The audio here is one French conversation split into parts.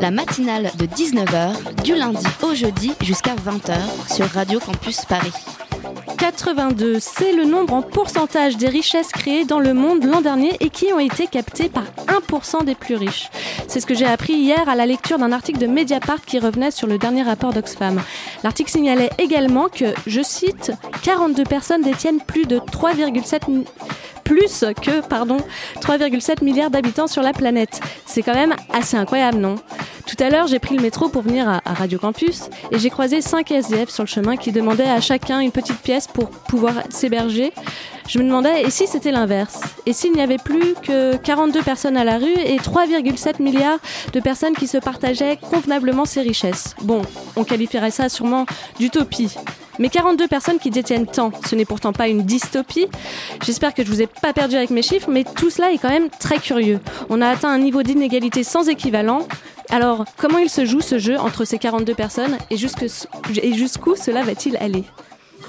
La matinale de 19h, du lundi au jeudi jusqu'à 20h sur Radio Campus Paris. 82, c'est le nombre en pourcentage des richesses créées dans le monde l'an dernier et qui ont été captées par 1% des plus riches. C'est ce que j'ai appris hier à la lecture d'un article de Mediapart qui revenait sur le dernier rapport d'Oxfam. L'article signalait également que, je cite, 42 personnes détiennent plus de 3,7 mi- plus que pardon 3,7 milliards d'habitants sur la planète. C'est quand même assez incroyable, non? Tout à l'heure, j'ai pris le métro pour venir à, Radio Campus et j'ai croisé 5 SDF sur le chemin qui demandaient à chacun une petite pièce pour pouvoir s'héberger. Je me demandais, et si c'était l'inverse? Et s'il n'y avait plus que 42 personnes à la rue et 3,7 milliards de personnes qui se partageaient convenablement ces richesses? Bon, on qualifierait ça sûrement d'utopie. Mais 42 personnes qui détiennent tant, ce n'est pourtant pas une dystopie. J'espère que je vous ai pas perdu avec mes chiffres, mais tout cela est quand même très curieux. On a atteint un niveau d'inégalité sans équivalent. Alors, comment il se joue ce jeu entre ces 42 personnes? Et jusqu'où cela va-t-il aller?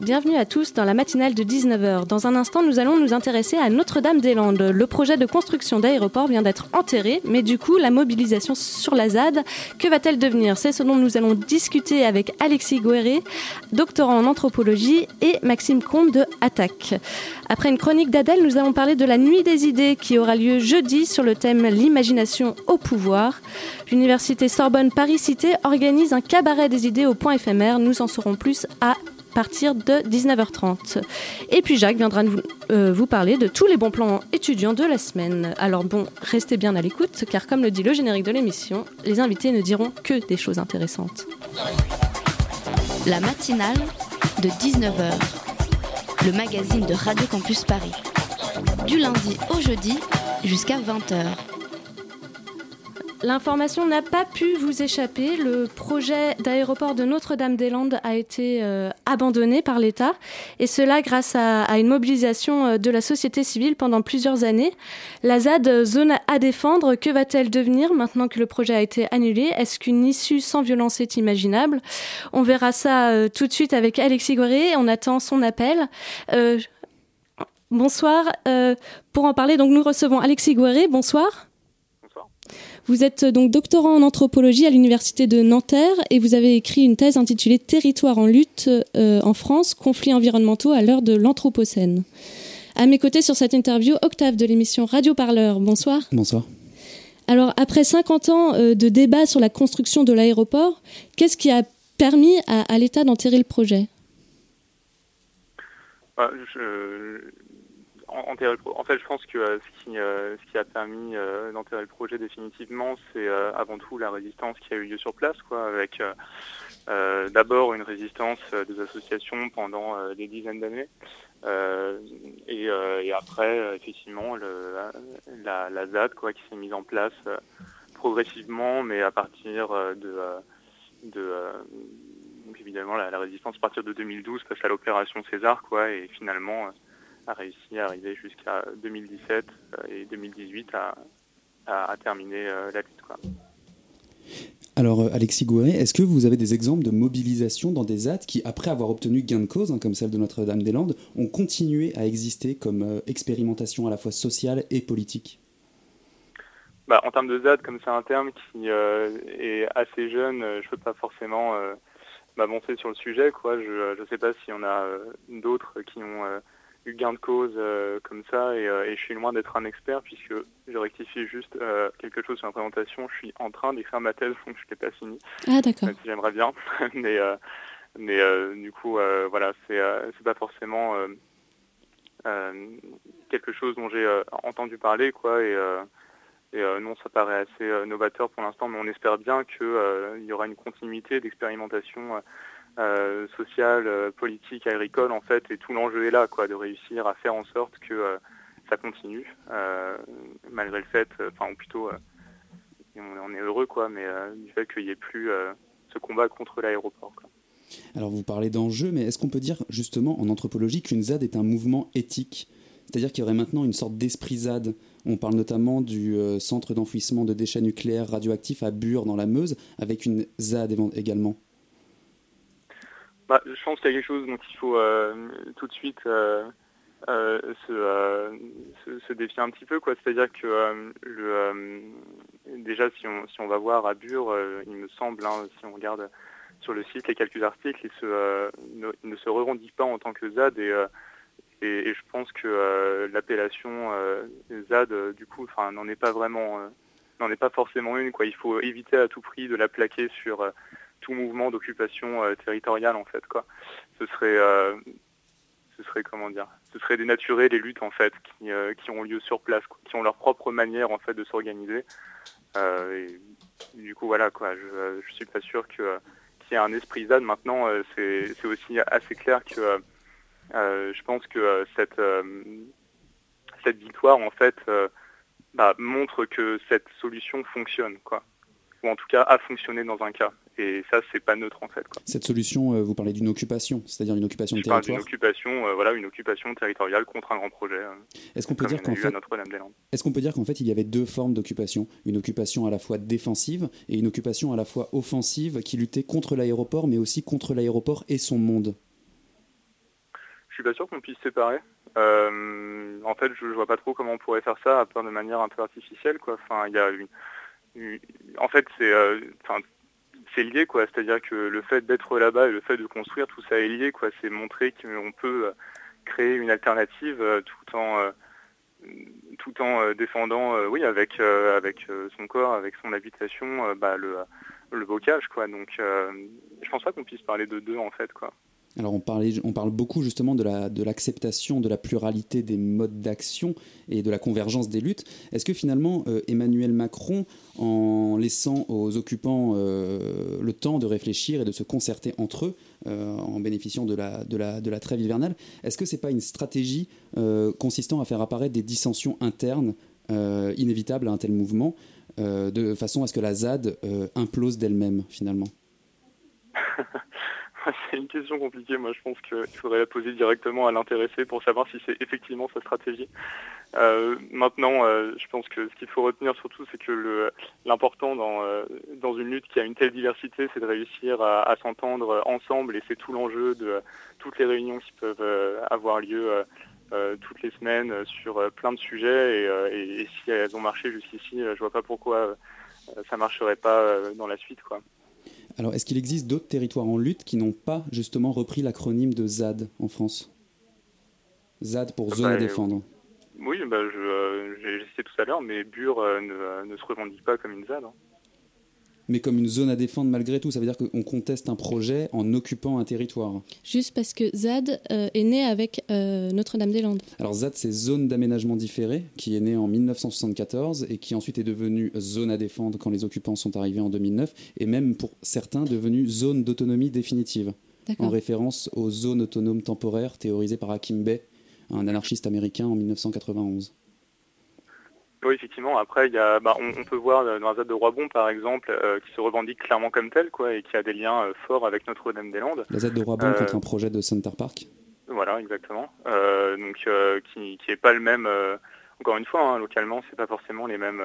Bienvenue à tous dans la matinale de 19h. Dans un instant, nous allons nous intéresser à Notre-Dame-des-Landes. Le projet de construction d'aéroport vient d'être enterré, mais du coup, la mobilisation sur la ZAD, que va-t-elle devenir? C'est ce dont nous allons discuter avec Alexis Guéré, doctorant en anthropologie, et Maxime Comte de Attaque. Après une chronique d'Adèle, nous allons parler de la Nuit des idées qui aura lieu jeudi sur le thème L'imagination au pouvoir. L'université Sorbonne Paris-Cité organise un cabaret des idées au point éphémère. Nous en saurons plus à partir de 19h30. Et puis Jacques viendra nous, euh, vous parler de tous les bons plans étudiants de la semaine. Alors bon, restez bien à l'écoute, car comme le dit le générique de l'émission, les invités ne diront que des choses intéressantes. La matinale de 19h, le magazine de Radio Campus Paris. Du lundi au jeudi jusqu'à 20h. L'information n'a pas pu vous échapper. Le projet d'aéroport de Notre-Dame-des-Landes a été euh, abandonné par l'État, et cela grâce à, une mobilisation euh, de la société civile pendant plusieurs années. La ZAD, euh, zone à défendre, que va-t-elle devenir maintenant que le projet a été annulé? Est-ce qu'une issue sans violence est imaginable? On verra ça tout de suite avec Alexis Guéré. On attend son appel. Bonsoir. Pour en parler, donc nous recevons Alexis Guéré. Bonsoir. Vous êtes euh, donc doctorant en anthropologie à l'université de Nanterre et vous avez écrit une thèse intitulée Territoire en lutte euh, en France, conflits environnementaux à l'heure de l'Anthropocène. À mes côtés sur cette interview, Octave de l'émission Radio Parleur. Bonsoir. Bonsoir. Alors, après 50 ans euh, de débat sur la construction de l'aéroport, qu'est-ce qui a permis à, à l'État d'enterrer le projet? Bah, je- en, fait, je pense que euh, ce, qui, euh, ce qui a permis euh, d'enterrer le projet définitivement, c'est avant tout la résistance qui a eu lieu sur place, quoi, avec d'abord une résistance des associations pendant des dizaines d'années, et, après, effectivement, le, la, ZAD, quoi, qui s'est mise en place progressivement, mais à partir de, donc évidemment la, la résistance à partir de 2012 face à l'opération César, quoi, et finalement a réussi à arriver jusqu'à 2017 euh, et 2018 à, à, à terminer euh, la lutte. Quoi. Alors, euh, Alexis Gouret, est-ce que vous avez des exemples de mobilisation dans des ZAD qui, après avoir obtenu gain de cause, hein, comme celle de Notre-Dame-des-Landes, ont continué à exister comme euh, expérimentation à la fois sociale et politique? Bah, en termes de ZAD, comme c'est un terme qui euh, est assez jeune, je ne peux pas forcément euh, m'avancer sur le sujet. Quoi. Je ne sais pas s'il y en a d'autres qui ont eu gain de cause euh, comme ça, et, euh, et je suis loin d'être un expert, puisque je rectifie juste euh, quelque chose sur la présentation. Je suis en train d'écrire ma thèse, donc je ne l'ai pas fini. Ah, d'accord. même si j'aimerais bien. mais mais du coup, voilà, c'est c'est pas forcément quelque chose dont j'ai entendu parler, quoi. Et, et non, ça paraît assez novateur pour l'instant, mais on espère bien qu'il y aura une continuité d'expérimentation euh, euh, sociale, euh, politique, agricole, en fait, et tout l'enjeu est là, quoi, de réussir à faire en sorte que euh, ça continue, malgré le fait, enfin, ou plutôt, on, est heureux, quoi, mais du fait qu'il n'y ait plus ce combat contre l'aéroport. Alors vous parlez d'enjeu, mais est-ce qu'on peut dire justement en anthropologie qu'une ZAD est un mouvement éthique? C'est-à-dire qu'il y aurait maintenant une sorte d'esprit ZAD. On parle notamment du euh, centre d'enfouissement de déchets nucléaires radioactifs à Bure dans la Meuse, avec une ZAD également. Bah, je pense qu'il y a quelque chose dont il faut euh, tout de suite euh, se, défier un petit peu. C'est-à-dire que déjà, si on, va voir à Bure, il me semble, hein, si on regarde sur le site les quelques articles, il, ne, se rebondit pas en tant que ZAD et, je pense que l'appellation ZAD, du coup, n'en est pas vraiment, n'en est pas forcément une. Il faut éviter à tout prix de la plaquer sur tout mouvement d'occupation territoriale, en fait. Quoi. Ce serait, ce serait comment dire, ce serait dénaturer les luttes en fait qui, qui ont lieu sur place, qui ont leur propre manière en fait de s'organiser. du coup, voilà quoi. Je, je suis pas sûr qu'il y ait un esprit ZAD. Maintenant, c'est aussi assez clair que euh, je pense que euh, cette, euh, cette victoire, en fait, bah, montre que cette solution fonctionne, quoi. Ou en tout cas a fonctionné dans un cas. Et ça, c'est pas neutre en fait. Quoi. Cette solution, vous parlez d'une occupation, c'est-à-dire une occupation de territoire. d'une occupation, voilà, une occupation territoriale contre un grand projet. Est-ce qu'on peut dire qu'en fait, est-ce qu'on peut dire qu'en fait, il y avait deux formes d'occupation, une occupation à la fois défensive et une occupation à la fois offensive qui luttait contre l'aéroport, mais aussi contre l'aéroport et son monde? Suis pas sûr qu'on puisse séparer. Euh, en fait, je, ne vois pas trop comment on pourrait faire ça à part de manière un peu artificielle, quoi. Enfin, il y a une, en fait, c'est, euh, c'est lié, quoi. C'est-à-dire que le fait d'être là-bas et le fait de construire, tout ça est lié, quoi. C'est montrer qu'on peut euh, créer une alternative tout en tout en défendant, oui, avec avec son corps, avec son habitation, bah, le le bocage, quoi. Donc, je pense pas qu'on puisse parler de deux, en fait, quoi. Alors on, parle beaucoup justement de, la, de l'acceptation de la pluralité des modes d'action et de la convergence des luttes. Est-ce que finalement euh, Emmanuel Macron, en laissant aux occupants euh, le temps de réfléchir et de se concerter entre eux, euh, en bénéficiant de la, de, la, de la trêve hivernale, est-ce que ce n'est pas une stratégie consistant à faire apparaître des dissensions internes inévitables à un tel mouvement, de façon à ce que la ZAD implose d'elle-même finalement? C'est une question compliquée. Moi, je pense qu'il faudrait la poser directement à l'intéressé pour savoir si c'est effectivement sa stratégie. Euh, maintenant, euh, je pense que ce qu'il faut retenir surtout, c'est que l'important dans, euh, dans une lutte qui a une telle diversité, c'est de réussir à, s'entendre ensemble et c'est tout l'enjeu de toutes les réunions qui peuvent avoir lieu toutes les semaines sur plein de sujets et, si elles ont marché jusqu'ici, je vois pas pourquoi ça marcherait pas dans la suite. Alors, est-ce qu'il existe d'autres territoires en lutte qui n'ont pas justement repris l'acronyme de ZAD en France? ZAD pour zone à défendre. Oui, bah, euh, j'ai cité tout à l'heure, mais Bure euh, ne, se revendique pas comme une ZAD. Hein mais comme une zone à défendre malgré tout. Ça veut dire qu'on conteste un projet en occupant un territoire. Juste parce que ZAD euh, est né avec euh, Notre-Dame-des-Landes. Alors ZAD, c'est zone d'aménagement différé, qui est né en 1974 et qui ensuite est devenu zone à défendre quand les occupants sont arrivés en 2009, et même pour certains devenu zone d'autonomie définitive, en référence aux zones autonomes temporaires théorisées par Hakim Bey, un anarchiste américain en 1991. Oui, effectivement. Après, il y a, bah, on, peut voir dans la ZAD de Roibon, par exemple, euh, qui se revendique clairement comme tel, quoi, et qui a des liens euh, forts avec Notre-Dame-des-Landes. La ZAD de Roibon euh, contre un projet de Center Park. Voilà, exactement. donc, qui, qui est pas le même. encore une fois, hein, localement, c'est pas forcément les mêmes.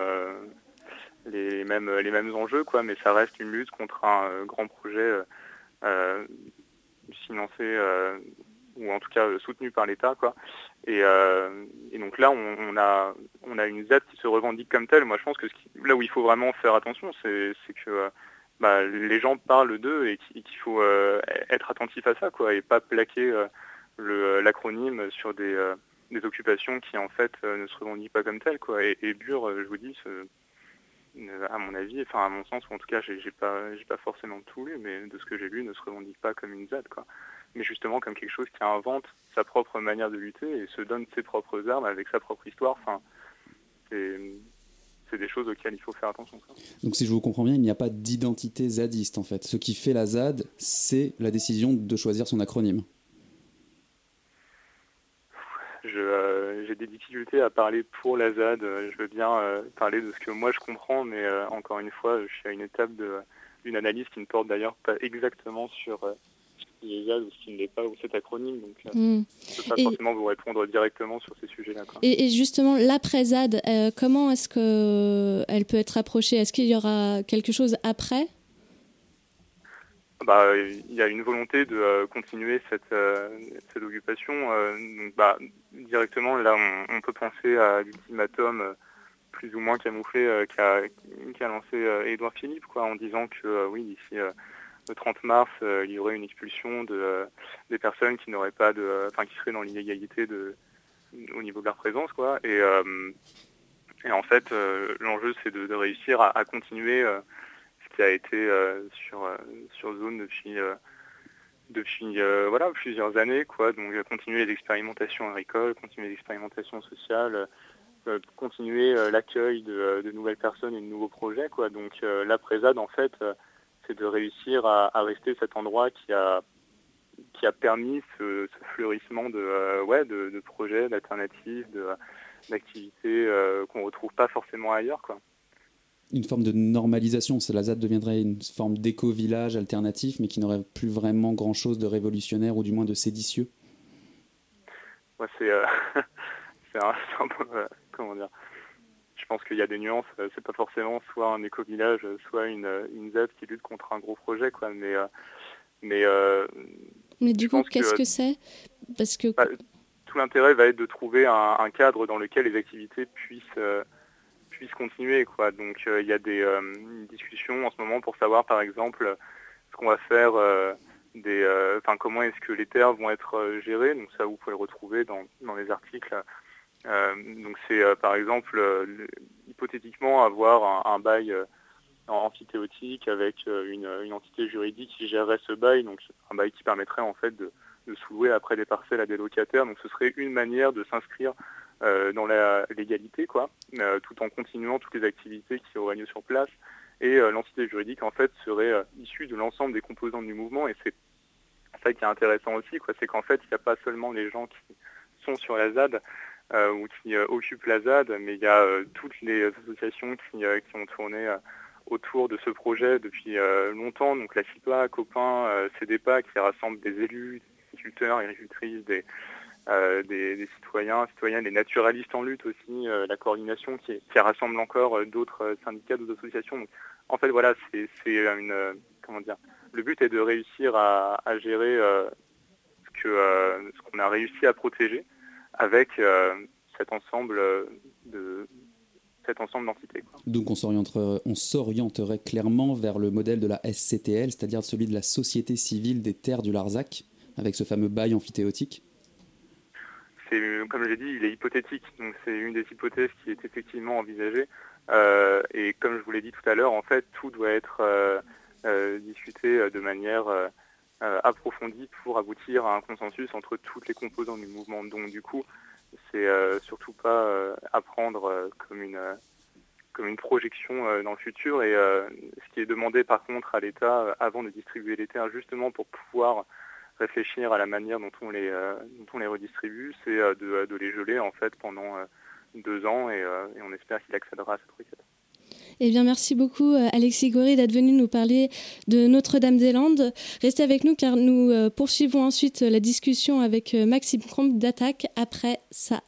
les mêmes les mêmes enjeux quoi mais ça reste une lutte contre un grand projet financé ou en tout cas soutenu par l'État quoi euh, et, donc là, on, a, une Z qui se revendique comme telle. Moi, je pense que là où il faut vraiment faire attention, c'est que euh, bah, les gens parlent d'eux et qu'il faut euh, être attentif à ça, quoi, et pas plaquer l'acronyme sur des, occupations qui en fait ne se revendiquent pas comme telles, quoi. Et, Bure, je vous dis, à mon avis, enfin à mon sens, ou en tout cas, j'ai pas, pas forcément tout lu, mais de ce que j'ai lu, ne se revendique pas comme une ZAD, quoi mais justement comme quelque chose qui invente sa propre manière de lutter et se donne ses propres armes avec sa propre histoire. Enfin, c'est des choses auxquelles il faut faire attention. Donc si je vous comprends bien, il n'y a pas d'identité zadiste en fait. Ce qui fait la ZAD, c'est la décision de choisir son acronyme. je, j'ai des difficultés à parler pour la ZAD. Je veux bien parler de ce que moi je comprends, mais encore une fois, je suis à une étape d'une analyse qui ne porte d'ailleurs pas exactement sur ou ce qui ne l'est pas, ou cet acronyme. Donc, euh, hmm. je ne peux pas forcément vous répondre directement sur ces sujets-là. Et, justement, l'après-ZAD, euh, comment est-ce qu'elle peut être approchée? Est-ce qu'il y aura quelque chose après? Bah, il y a une volonté de euh, continuer cette, cette occupation. donc, bah, directement, là, on, peut penser à l'ultimatum plus ou moins camouflé qu'a qu lancé Édouard Philippe, quoi, en disant que oui, d'ici le 30 mars, euh, il y aurait une expulsion de, euh, des personnes qui n'auraient pas de, enfin qui seraient dans l'inégalité au niveau de leur présence, quoi. Et, euh, en fait, l'enjeu c'est de, réussir à, continuer ce qui a été sur sur zone depuis depuis voilà plusieurs années, quoi. Donc continuer les expérimentations agricoles, continuer les expérimentations sociales. continuer l'accueil de, nouvelles personnes et de nouveaux projets. Donc la Présade, en fait, c'est de réussir à, rester cet endroit qui a qui a permis ce, fleurissement de, euh, ouais, de, projets, d'alternatives, d'activités euh, qu'on ne retrouve pas forcément ailleurs. Quoi. Une forme de normalisation, la ZAD deviendrait une forme d'éco-village alternatif, mais qui n'aurait plus vraiment grand-chose de révolutionnaire ou du moins de séditieux? Ouais, C'est euh, un, un, peu... comment dire je pense qu'il y a des nuances. Euh, c'est pas forcément soit un éco-village, soit une, une Z qui lutte contre un gros projet, quoi. Mais, euh, mais, euh, mais du coup, qu'est-ce que c'est? Parce que bah, tout l'intérêt va être de trouver un, cadre dans lequel les activités puissent puissent continuer, quoi. Donc, il y a des discussions en ce moment pour savoir, par exemple, ce qu'on va faire. des, enfin, comment est-ce que les terres vont être gérées. Donc ça, vous pouvez le retrouver dans, dans les articles euh, donc c'est euh, par exemple euh, hypothétiquement avoir un, bail amphithéotique avec une, entité juridique qui gérerait ce bail, donc un bail qui permettrait en fait de, de sous-louer après des parcelles à des locataires. Donc ce serait une manière de s'inscrire dans la légalité, quoi, tout en continuant toutes les activités qui auraient lieu sur place. Et l'entité juridique, en fait, serait issue de l'ensemble des composants du mouvement. Et c'est ça qui est intéressant aussi, quoi, c'est qu'en fait, il n'y a pas seulement les gens qui sont sur la ZAD, euh, ou qui euh, occupe la ZAD, mais il y a euh, toutes les associations qui, ont tourné autour de ce projet depuis longtemps, donc la CIPA, Copain, CDPA, qui rassemble des élus, des agriculteurs, agricultrices, des, des, citoyens, citoyennes, des naturalistes en lutte aussi, la coordination qui, rassemble encore d'autres syndicats, d'autres associations. en fait, voilà, c'est une comment dire. Le but est de réussir à, gérer ce qu'on a réussi à protéger avec euh, cet ensemble de cet ensemble d'entités. Donc on s'orienterait, on s'orienterait clairement vers le modèle de la SCTL, c'est-à-dire celui de la Société civile des terres du Larzac, avec ce fameux bail amphithéotique c'est, comme je l'ai dit, il est hypothétique. Donc c'est une des hypothèses qui est effectivement envisagée. Euh, et comme je vous l'ai dit tout à l'heure, en fait, tout doit être euh, discuté de manière euh, approfondie pour aboutir à un consensus entre toutes les composants du mouvement. Donc du coup, c'est euh, surtout pas euh, apprendre comme une comme une projection dans le futur et ce qui est demandé par contre à l'État avant de distribuer les terres justement pour pouvoir réfléchir à la manière dont on les dont on les redistribue, c'est de, de, les geler en fait pendant deux ans et, et on espère qu'il accédera à cette requête. Eh bien, merci beaucoup, euh, Alexis Goury, d'être venu nous parler de Notre-Dame-des-Landes. Restez avec nous car nous euh, poursuivons ensuite la discussion avec euh, Maxime Cromp d'Attaque après ça.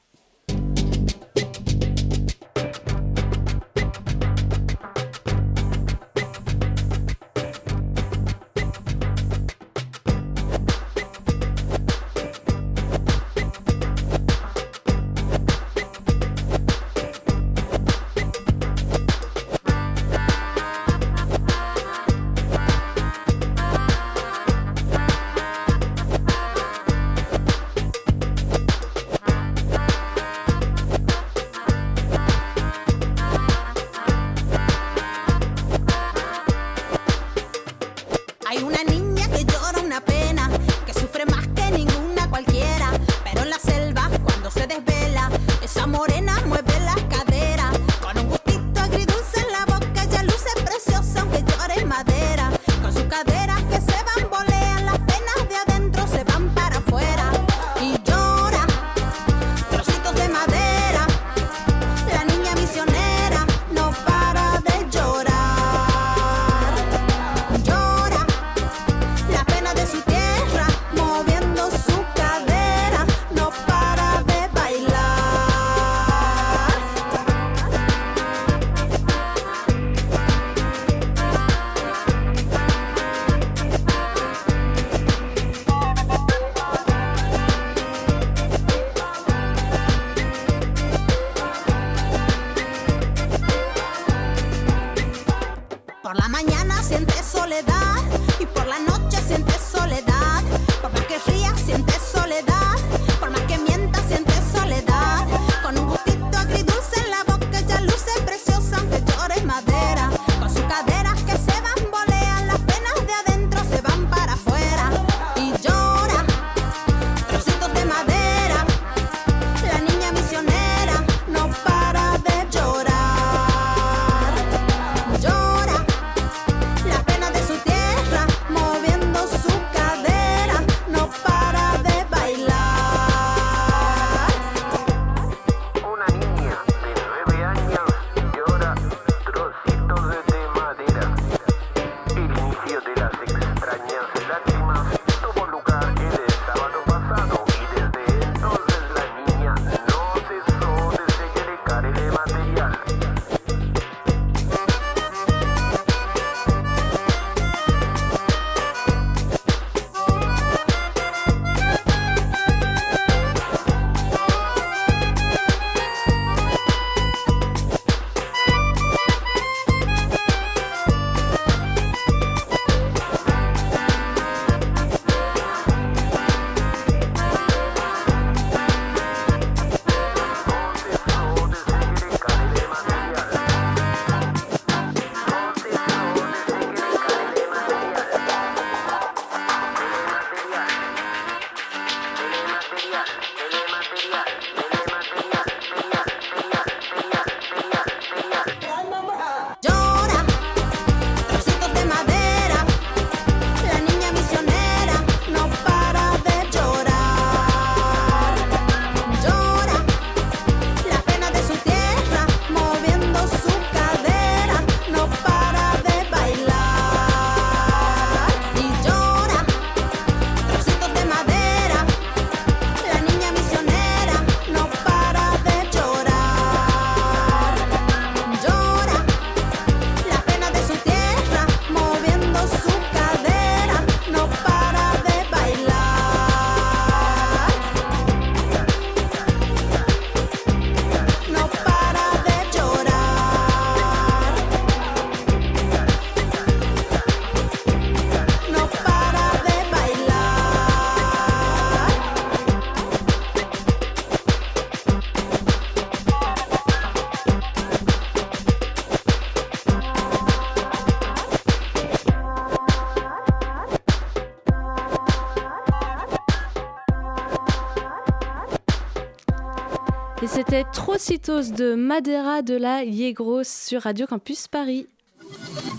C'était Trocitos de Madeira de la Yegros sur Radio Campus Paris.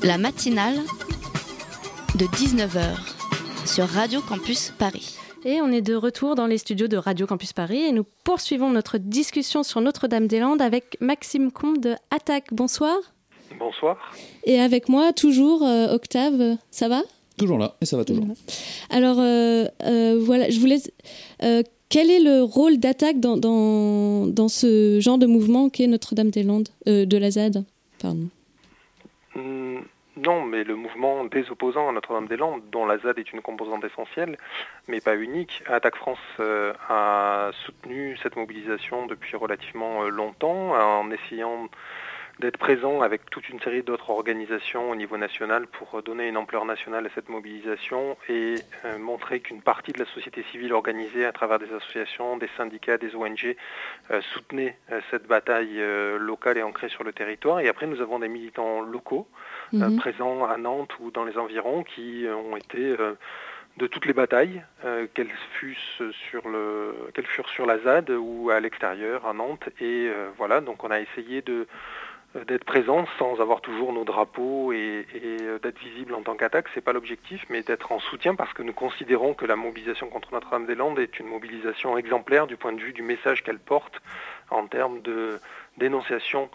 La matinale de 19h sur Radio Campus Paris. Et on est de retour dans les studios de Radio Campus Paris et nous poursuivons notre discussion sur Notre-Dame-des-Landes avec Maxime Comte de Attaque. Bonsoir. Bonsoir. Et avec moi, toujours, euh, Octave. Ça va? Toujours là, et ça va toujours. Alors, euh, euh, voilà, je voulais. euh, quel est le rôle d'Attaque dans, dans, dans ce genre de mouvement qu'est Notre-Dame-des-Landes euh, De la ZAD Pardon? Hmm, Non, mais le mouvement des opposants à Notre-Dame-des-Landes, dont la ZAD est une composante essentielle, mais pas unique, Attaque France euh, a soutenu cette mobilisation depuis relativement euh, longtemps en essayant d'être présent avec toute une série d'autres organisations au niveau national pour donner une ampleur nationale à cette mobilisation et euh, montrer qu'une partie de la société civile organisée à travers des associations, des syndicats, des ONG euh, soutenait euh, cette bataille euh, locale et ancrée sur le territoire. Et après, nous avons des militants locaux euh, Mhm. présents à Nantes ou dans les environs qui euh, ont été euh, de toutes les batailles, euh, qu'elles fussent sur le, qu'elles furent sur la ZAD ou à l'extérieur à Nantes. Et euh, voilà, donc on a essayé de euh, d'être présent sans avoir toujours nos drapeaux et, et, euh, d'être visible en tant qu'attaque, c'est pas l'objectif, mais d'être en soutien parce que nous considérons que la mobilisation contre Notre-Dame-des-Landes est une mobilisation exemplaire du point de vue du message qu'elle porte en termes de dénonciation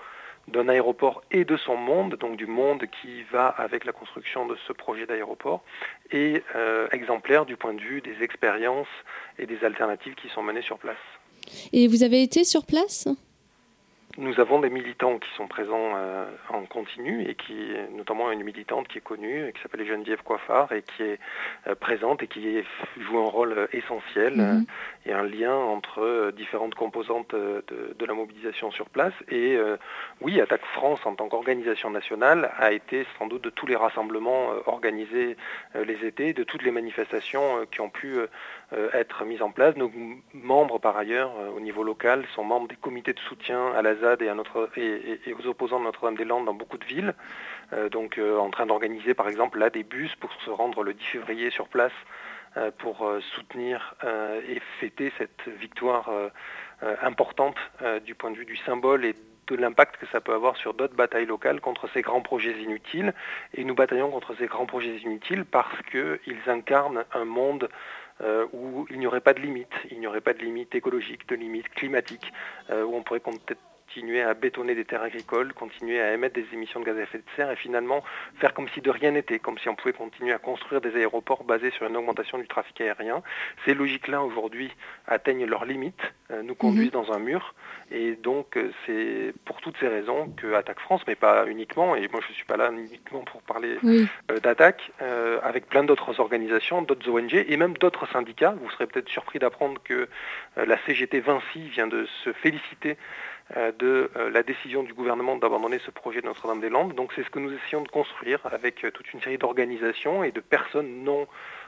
d'un aéroport et de son monde, donc du monde qui va avec la construction de ce projet d'aéroport, et euh, exemplaire du point de vue des expériences et des alternatives qui sont menées sur place. Et vous avez été sur place? Nous avons des militants qui sont présents euh, en continu et qui, notamment une militante qui est connue, qui s'appelle Geneviève Coiffard et qui est euh, présente et qui est- joue un rôle euh, essentiel euh, Mhm. et un lien entre euh, différentes composantes euh, de, de la mobilisation sur place. Et euh, oui, Attaque France en tant qu'organisation nationale a été sans doute de tous les rassemblements euh, organisés euh, les étés, de toutes les manifestations euh, qui ont pu euh, euh, être mises en place. Nos membres, par ailleurs, euh, au niveau local, sont membres des comités de soutien à la ZAD et, aux opposants de Notre-Dame-des-Landes dans beaucoup de villes. Euh, donc euh, en train d'organiser, par exemple, là des bus pour se rendre le 10 février sur place euh, pour euh, soutenir euh, et fêter cette victoire euh, euh, importante euh, du point de vue du symbole et de l'impact que ça peut avoir sur d'autres batailles locales contre ces grands projets inutiles. Et nous bataillons contre ces grands projets inutiles parce qu'ils incarnent un monde euh, où il n'y aurait pas de limite, il n'y aurait pas de limite écologique, de limite climatique, euh, où on pourrait continuer à bétonner des terres agricoles, continuer à émettre des émissions de gaz à effet de serre et finalement faire comme si de rien n'était, comme si on pouvait continuer à construire des aéroports basés sur une augmentation du trafic aérien. Ces logiques-là aujourd'hui atteignent leurs limites, euh, nous conduisent dans un mur et donc euh, c'est pour toutes ces raisons que Attaque France, mais pas uniquement, et moi je ne suis pas là uniquement pour parler Oui. euh, d'Attaque, euh, avec plein d'autres organisations, d'autres ONG et même d'autres syndicats. Vous serez peut-être surpris d'apprendre que la CGT Vinci vient de se féliciter de euh, la décision du gouvernement d'abandonner ce projet de Notre-Dame-des-Landes. Donc c'est ce que nous essayons de construire avec euh, toute une série d'organisations et de personnes non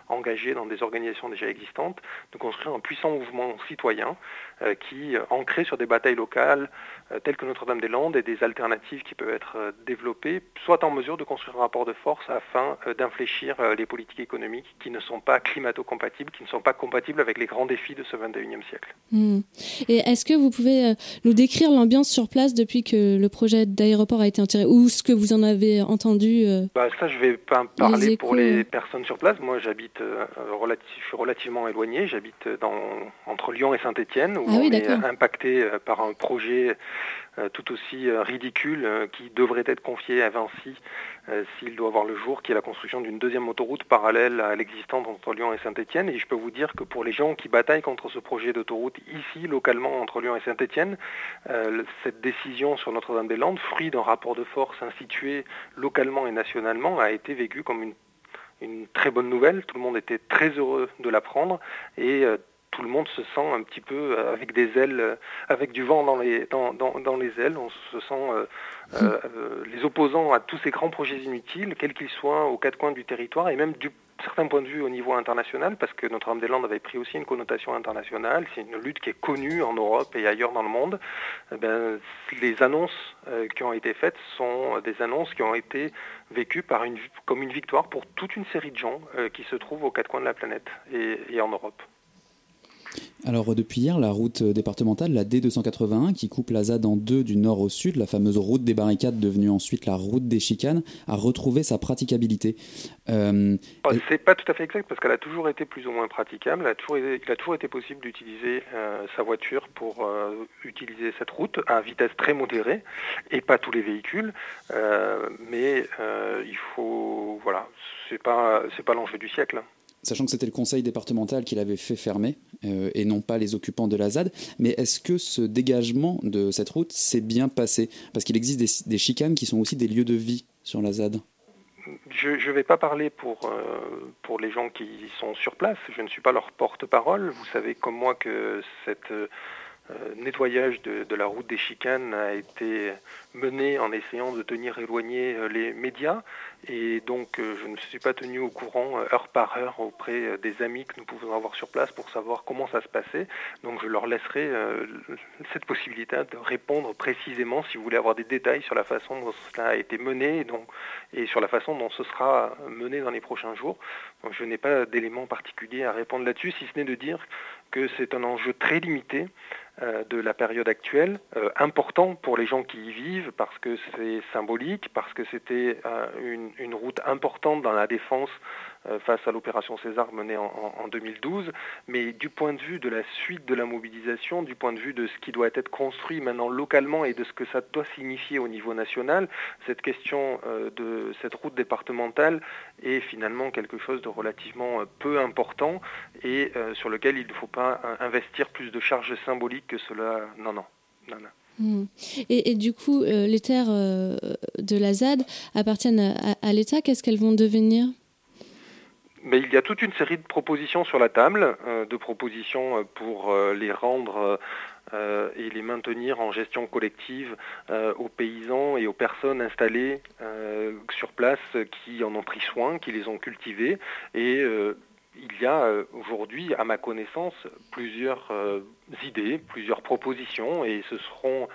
engagées dans des organisations déjà existantes, de construire un puissant mouvement citoyen euh, qui, euh, ancré sur des batailles locales euh, telles que Notre-Dame-des-Landes et des alternatives qui peuvent être euh, développées, soit en mesure de construire un rapport de force afin d'infléchir les politiques économiques qui ne sont pas climato-compatibles, qui ne sont pas compatibles avec les grands défis de ce 21e siècle. Hmm. Et est-ce que vous pouvez nous décrire l'ambiance sur place depuis que le projet d'aéroport a été enterré ou ce que vous en avez entendu Bah, ça, je vais pas parler Les pour les personnes sur place. Moi, j'habite, euh, relatif- je suis relativement éloigné. J'habite entre Lyon et Saint-Étienne, où Ah oui, on est impacté euh, par un projet euh, tout aussi ridicule qui devrait être confié à Vinci s'il doit voir le jour, qui est la construction d'une deuxième autoroute parallèle à l'existante entre Lyon et Saint-Étienne. Et je peux vous dire que pour les gens qui bataillent contre ce projet d'autoroute ici, localement, entre Lyon et Saint-Étienne, cette décision sur Notre-Dame-des-Landes, fruit d'un rapport de force institué localement et nationalement, a été vécue comme une, une très bonne nouvelle. Tout le monde était très heureux de l'apprendre et euh, tout le monde se sent un petit peu euh, avec des ailes, euh, avec du vent dans les, dans, dans- dans les ailes. On se sent euh, les opposants à tous ces grands projets inutiles, quels qu'ils soient, aux quatre coins du territoire et même du certain point de vue au niveau international, parce que Notre-Dame-des-Landes avait pris aussi une connotation internationale. C'est une lutte qui est connue en Europe et ailleurs dans le monde. Eh ben, les annonces euh, qui ont été faites sont des annonces qui ont été vécues comme une victoire pour toute une série de gens euh, qui se trouvent aux quatre coins de la planète et en Europe. Alors depuis hier, la route départementale, la D281, qui coupe la ZAD en deux du nord au sud, la fameuse route des barricades devenue ensuite la route des chicanes, a retrouvé sa praticabilité. Euh, Oh, C'est pas tout à fait exact parce qu'elle a toujours été plus ou moins praticable. Elle a toujours été- il a toujours été possible d'utiliser euh, sa voiture pour euh, utiliser cette route à vitesse très modérée et pas tous les véhicules. Mais il faut, voilà, c'est pas, c'est pas l'enjeu du siècle. Sachant que c'était le conseil départemental qui l'avait fait fermer euh, et non pas les occupants de la ZAD. Mais est-ce que ce dégagement de cette route s'est bien passé? Parce qu'il existe des, chicanes qui sont aussi des lieux de vie sur la ZAD. Je ne vais pas parler pour, euh, pour les gens qui sont sur place. Je ne suis pas leur porte-parole. Vous savez comme moi que cette euh, nettoyage de, la route des chicanes a été mené en essayant de tenir éloignés euh, les médias. Et donc euh, je ne suis pas tenu au courant euh, heure par heure auprès euh, des amis que nous pouvons avoir sur place pour savoir comment ça se passait. Donc je leur laisserai euh, cette possibilité de répondre précisément si vous voulez avoir des détails sur la façon dont cela a été mené et, donc, et sur la façon dont ce sera mené dans les prochains jours. Je n'ai pas d'éléments particuliers à répondre là-dessus, si ce n'est de dire que c'est un enjeu très limité euh, de la période actuelle, euh, important pour les gens qui y vivent parce que c'est symbolique, parce que c'était euh, une, route importante dans la défense face à l'opération César menée en, en- en 2012, mais du point de vue de la suite de la mobilisation, du point de vue de ce qui doit être construit maintenant localement et de ce que ça doit signifier au niveau national, cette question euh, de cette route départementale est finalement quelque chose de relativement euh, peu important et euh, sur lequel il ne faut pas euh, investir plus de charges symboliques que cela. Non, non. Nana. Hmm. Et, du coup, euh, les terres euh, de la ZAD appartiennent à l'État. Qu'est-ce qu'elles vont devenir? Mais il y a toute une série de propositions sur la table, euh, de propositions euh, pour euh, les rendre euh, et les maintenir en gestion collective aux paysans et aux personnes installées sur place qui en ont pris soin, qui les ont cultivées. Et il y a aujourd'hui, à ma connaissance, plusieurs idées, plusieurs propositions, et ce seront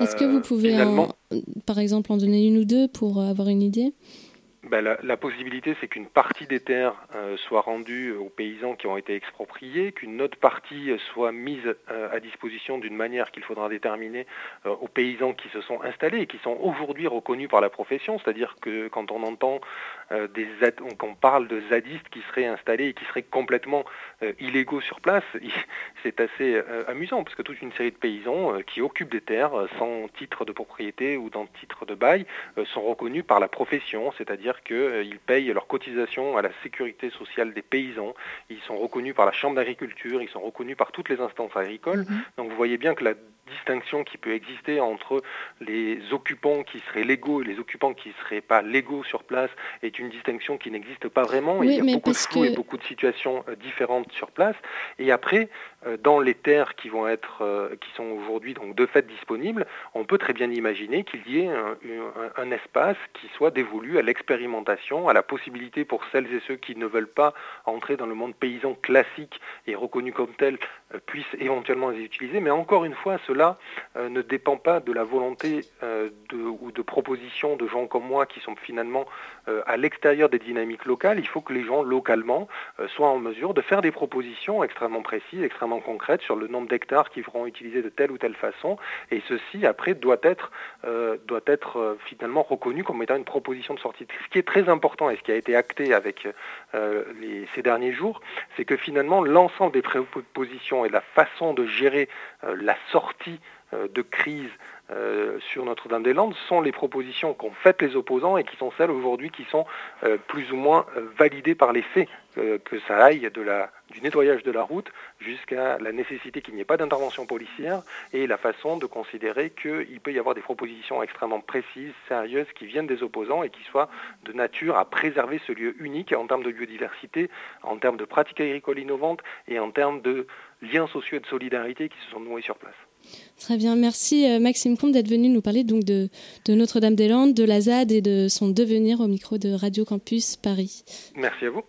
Est-ce que vous pouvez, finalement en- par exemple, en donner une ou deux pour avoir une idée? Ben, la, possibilité, c'est qu'une partie des terres euh, soit rendue aux paysans qui ont été expropriés, qu'une autre partie euh, soit mise euh, à disposition d'une manière qu'il faudra déterminer euh, aux paysans qui se sont installés et qui sont aujourd'hui reconnus par la profession. C'est-à-dire que quand on entend euh, des qu'on parle de zadistes qui seraient installés et qui seraient complètement euh, illégaux sur place, c'est assez euh, amusant parce que toute une série de paysans euh, qui occupent des terres euh, sans titre de propriété ou dans titre de bail euh, sont reconnus par la profession, c'est-à-dire qu'ils payent leur cotisation à la sécurité sociale des paysans, ils sont reconnus par la Chambre d'agriculture, ils sont reconnus par toutes les instances agricoles. Donc vous voyez bien que la distinction qui peut exister entre les occupants qui seraient légaux et les occupants qui ne seraient pas légaux sur place est une distinction qui n'existe pas vraiment. Oui, il y a beaucoup de flou et que- beaucoup de situations euh, différentes sur place. Et après, dans les terres qui vont être, euh, qui sont aujourd'hui de fait disponibles, on peut très bien imaginer qu'il y ait un, espace qui soit dévolu à l'expérimentation, à la possibilité pour celles et ceux qui ne veulent pas entrer dans le monde paysan classique et reconnu comme tel euh, puissent éventuellement les utiliser. Mais encore une fois, cela euh, ne dépend pas de la volonté euh, ou de propositions de gens comme moi qui sont finalement euh, à l'extérieur des dynamiques locales. Il faut que les gens localement euh, soient en mesure de faire des propositions extrêmement précises, extrêmement concrètes sur le nombre d'hectares qui seront utilisés de telle ou telle façon. Et ceci, après, doit être, euh, doit être euh, finalement reconnu comme étant une proposition de sortie. Ce qui est très important et ce qui a été acté avec euh, les, ces derniers jours, c'est que finalement, l'ensemble des propositions et la façon de gérer la sortie de crise sur Notre-Dame-des-Landes sont les propositions qu'ont faites les opposants et qui sont celles aujourd'hui qui sont plus ou moins validées par les faits, que ça aille de la, du nettoyage de la route jusqu'à la nécessité qu'il n'y ait pas d'intervention policière et la façon de considérer qu'il peut y avoir des propositions extrêmement précises, sérieuses, qui viennent des opposants et qui soient de nature à préserver ce lieu unique en termes de biodiversité, en termes de pratiques agricoles innovantes et en termes de liens sociaux et de solidarité qui se sont noués sur place. Très bien, merci euh, Maxime Comte d'être venu nous parler donc de, de Notre-Dame-des-Landes, de la ZAD et de son devenir au micro de Radio Campus Paris. Merci à vous.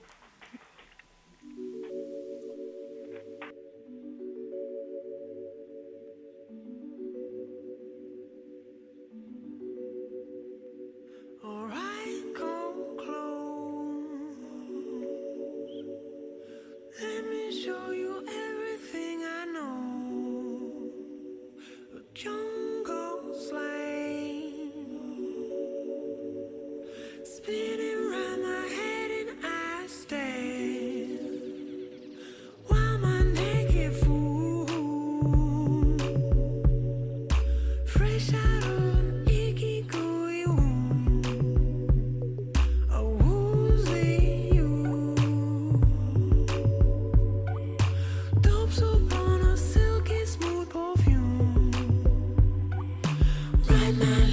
my mind.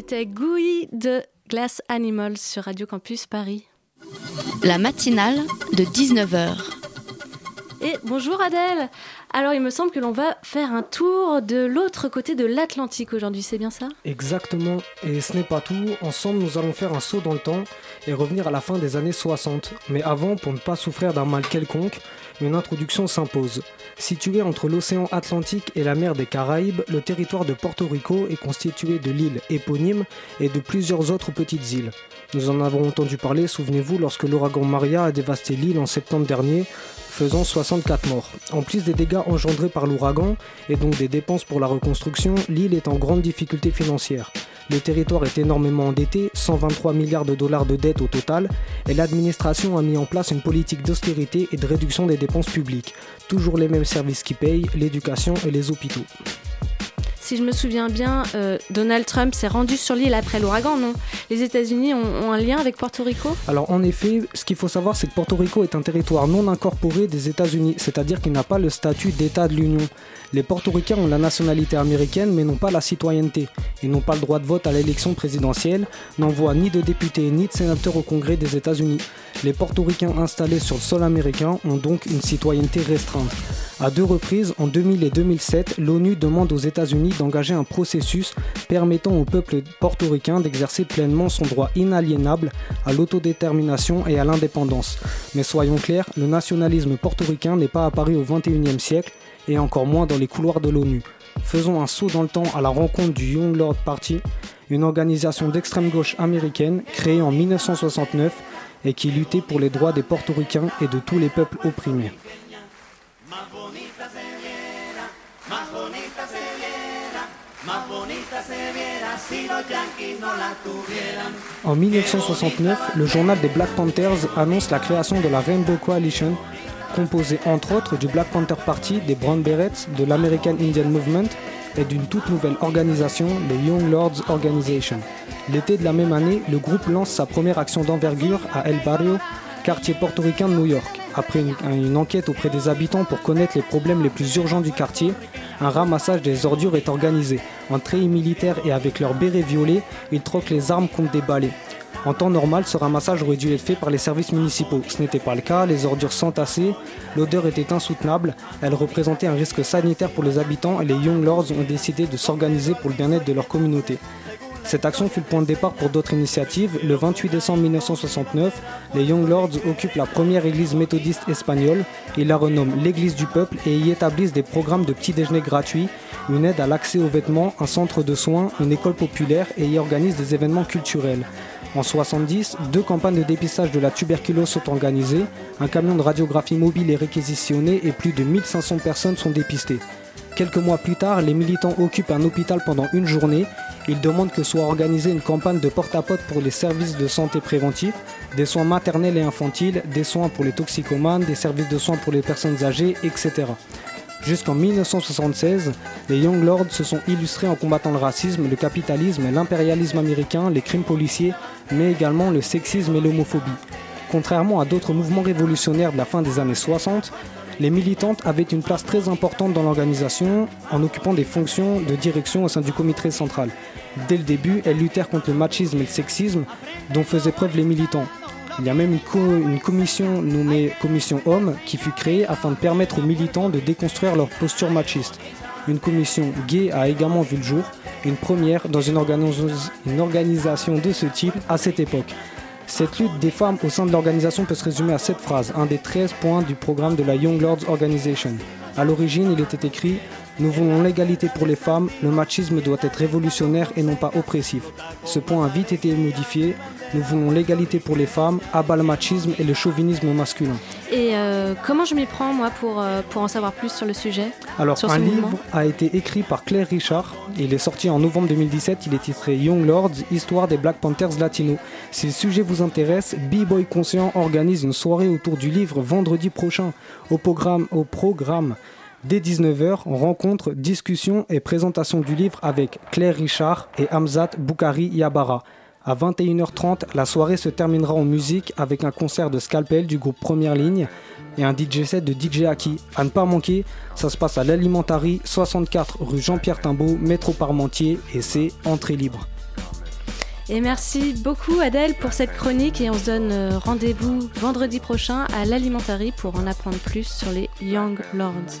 C'était Gouy de Glass Animals sur Radio Campus Paris. La matinale de 19h. Et bonjour Adèle Alors il me semble que l'on va faire un tour de l'autre côté de l'Atlantique aujourd'hui, c'est bien ça? Exactement, et ce n'est pas tout. Ensemble, nous allons faire un saut dans le temps et revenir à la fin des années 60. Mais avant, pour ne pas souffrir d'un mal quelconque, une introduction s'impose. Situé entre l'océan Atlantique et la mer des Caraïbes, le territoire de Porto Rico est constitué de l'île éponyme et de plusieurs autres petites îles. Nous en avons entendu parler, souvenez-vous, lorsque l'ouragan Maria a dévasté l'île en septembre dernier, faisant 64 morts. En plus des dégâts engendrés par l'ouragan et donc des dépenses pour la reconstruction, l'île est en grande difficulté financière. Le territoire est énormément endetté, 123 milliards de dollars de dette au total, et l'administration a mis en place une politique d'austérité et de réduction des dépenses publiques. Toujours les mêmes services qui payent, l'éducation et les hôpitaux. Si je me souviens bien, euh, Donald Trump s'est rendu sur l'île après l'ouragan, non? Les États-Unis ont, ont un lien avec Porto Rico? Alors en effet, ce qu'il faut savoir, c'est que Porto Rico est un territoire non incorporé des États-Unis, c'est-à-dire qu'il n'a pas le statut d'État de l'Union. Les portoricains ont la nationalité américaine mais n'ont pas la citoyenneté. Ils n'ont pas le droit de vote à l'élection présidentielle, n'envoient ni de députés ni de sénateurs au Congrès des États-Unis. Les portoricains installés sur le sol américain ont donc une citoyenneté restreinte. À deux reprises, en 2000 et 2007, l'ONU demande aux États-Unis d'engager un processus permettant au peuple portoricain d'exercer pleinement son droit inaliénable à l'autodétermination et à l'indépendance. Mais soyons clairs, le nationalisme portoricain n'est pas apparu au XXIe siècle et encore moins dans les couloirs de l'ONU. Faisons un saut dans le temps à la rencontre du Young Lord Party, une organisation d'extrême gauche américaine créée en 1969 et qui luttait pour les droits des portoricains et de tous les peuples opprimés. En 1969, le journal des Black Panthers annonce la création de la Rainbow Coalition, composée entre autres du Black Panther Party, des Brown Berets, de l'American Indian Movement et d'une toute nouvelle organisation, les Young Lords Organization. L'été de la même année, le groupe lance sa première action d'envergure à El Barrio, quartier portoricain de New York. Après une, une enquête auprès des habitants pour connaître les problèmes les plus urgents du quartier, un ramassage des ordures est organisé. En treillis militaires et avec leurs bérets violets, ils troquent les armes contre des balais. En temps normal, ce ramassage aurait dû être fait par les services municipaux. Ce n'était pas le cas, les ordures s'entassaient, l'odeur était insoutenable, elle représentait un risque sanitaire pour les habitants et les Young Lords ont décidé de s'organiser pour le bien-être de leur communauté. Cette action fut le point de départ pour d'autres initiatives. Le 28 décembre 1969, les Young Lords occupent la première église méthodiste espagnole. Ils la renomment l'Église du peuple et y établissent des programmes de petit déjeuner gratuits, une aide à l'accès aux vêtements, un centre de soins, une école populaire et y organisent des événements culturels. En 70, deux campagnes de dépistage de la tuberculose sont organisées, un camion de radiographie mobile est réquisitionné et plus de 1500 personnes sont dépistées. Quelques mois plus tard, les militants occupent un hôpital pendant une journée. Ils demandent que soit organisée une campagne de porte-à-porte pour les services de santé préventifs, des soins maternels et infantiles, des soins pour les toxicomanes, des services de soins pour les personnes âgées, etc. Jusqu'en 1976, les Young Lords se sont illustrés en combattant le racisme, le capitalisme, l'impérialisme américain, les crimes policiers, mais également le sexisme et l'homophobie. Contrairement à d'autres mouvements révolutionnaires de la fin des années 60, Les militantes avaient une place très importante dans l'organisation en occupant des fonctions de direction au sein du comité central. Dès le début, elles luttèrent contre le machisme et le sexisme dont faisaient preuve les militants. Il y a même une, co- une commission nommée Commission Hommes qui fut créée afin de permettre aux militants de déconstruire leur posture machiste. Une commission gay a également vu le jour, une première dans une, une organisation de ce type à cette époque. Cette lutte des femmes au sein de l'organisation peut se résumer à cette phrase, un des 13 points du programme de la Young Lords Organization. À l'origine, il était écrit Nous voulons l'égalité pour les femmes, le machisme doit être révolutionnaire et non pas oppressif. Ce point a vite été modifié Nous voulons l'égalité pour les femmes, abat le machisme et le chauvinisme masculin. Et euh, comment je m'y prends, moi, pour, euh, pour en savoir plus sur le sujet Alors, un ce livre a été écrit par Claire Richard. Il est sorti en novembre 2017. Il est titré Young Lords, Histoire des Black Panthers latinos. Si le sujet vous intéresse, B-Boy Conscient organise une soirée autour du livre vendredi prochain. Au programme, au programme dès 19h, rencontre, discussion et présentation du livre avec Claire Richard et Hamzat Boukari Yabara. À 21h30, la soirée se terminera en musique avec un concert de Scalpel du groupe Première Ligne et un DJ set de DJ Aki. À ne pas manquer, ça se passe à l'Alimentary, 64 rue Jean-Pierre Timbaud, métro Parmentier et c'est entrée libre. Et merci beaucoup Adèle pour cette chronique et on se donne euh, rendez-vous vendredi prochain à l'Alimentary pour en apprendre plus sur les Young Lords.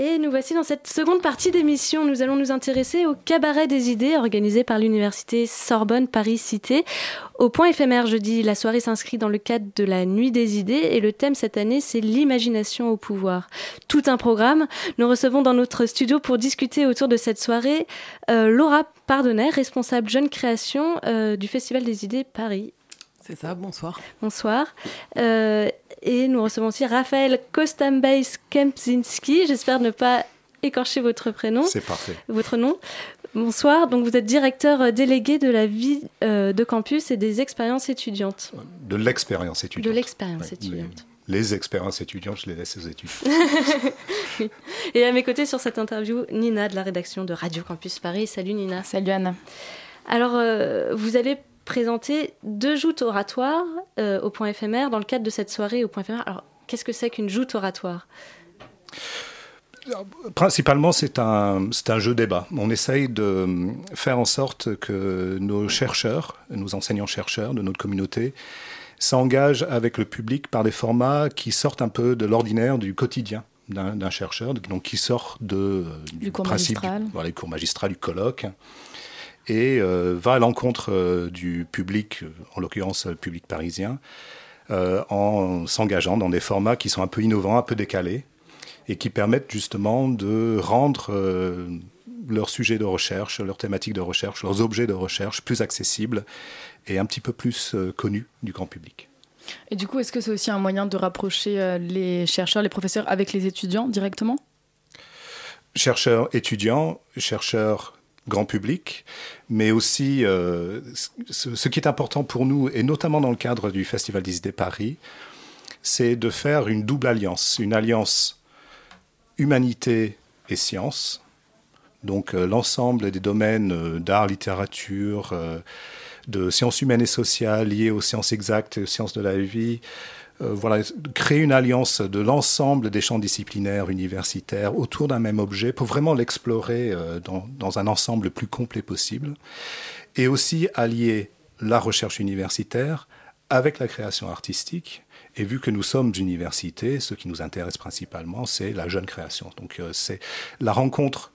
Et nous voici dans cette seconde partie d'émission. Nous allons nous intéresser au cabaret des idées organisé par l'université Sorbonne Paris Cité. Au point éphémère jeudi, la soirée s'inscrit dans le cadre de la Nuit des idées et le thème cette année c'est l'imagination au pouvoir. Tout un programme. Nous recevons dans notre studio pour discuter autour de cette soirée euh, Laura Pardonnet, responsable jeune création euh, du Festival des idées Paris. C'est ça, bonsoir. Bonsoir. Euh, et nous recevons aussi Raphaël Kostambais Kempzinski. J'espère ne pas écorcher votre prénom. C'est parfait. Votre nom. Bonsoir. Donc vous êtes directeur délégué de la vie euh, de campus et des expériences étudiantes. De l'expérience étudiante. De l'expérience Ouais, étudiante. Les, les expériences étudiantes, je les laisse aux. Oui. Et à mes côtés sur cette interview, Nina de la rédaction de Radio Campus Paris. Salut Nina. Salut Anna. Alors, euh, vous allez présenter deux joutes oratoires euh, au point éphémère dans le cadre de cette soirée au point éphémère. Alors, qu'est-ce que c'est qu'une joute oratoire? Principalement, c'est un, c'est un jeu débat. On essaye de faire en sorte que nos chercheurs, nos enseignants-chercheurs de notre communauté, s'engagent avec le public par des formats qui sortent un peu de l'ordinaire, du quotidien d'un d'un chercheur, donc qui sort de, Du cours principe magistral. Du, voilà, du cours magistral, du colloque, et euh, va à l'encontre euh, du public, euh, en l'occurrence le public parisien, en s'engageant dans des formats qui sont un peu innovants, un peu décalés, et qui permettent justement de rendre leurs sujets de recherche, leurs thématiques de recherche, leurs objets de recherche plus accessibles et un petit peu plus connus du grand public. Et du coup, est-ce que c'est aussi un moyen de rapprocher les chercheurs, les professeurs avec les étudiants directement? Chercheurs étudiants, chercheurs grand public, mais aussi euh, ce, qui est important pour nous, et notamment dans le cadre du Festival des idées Paris, c'est de faire une double alliance, une alliance humanité et science, donc euh, l'ensemble des domaines euh, d'art, littérature, de sciences humaines et sociales liées aux sciences exactes et aux sciences de la vie, voilà, créer une alliance de l'ensemble des champs disciplinaires universitaires autour d'un même objet pour vraiment l'explorer euh, dans, dans un ensemble le plus complet possible. Et aussi allier la recherche universitaire avec la création artistique. Et vu que nous sommes université, ce qui nous intéresse principalement, c'est la jeune création. Donc euh, c'est la rencontre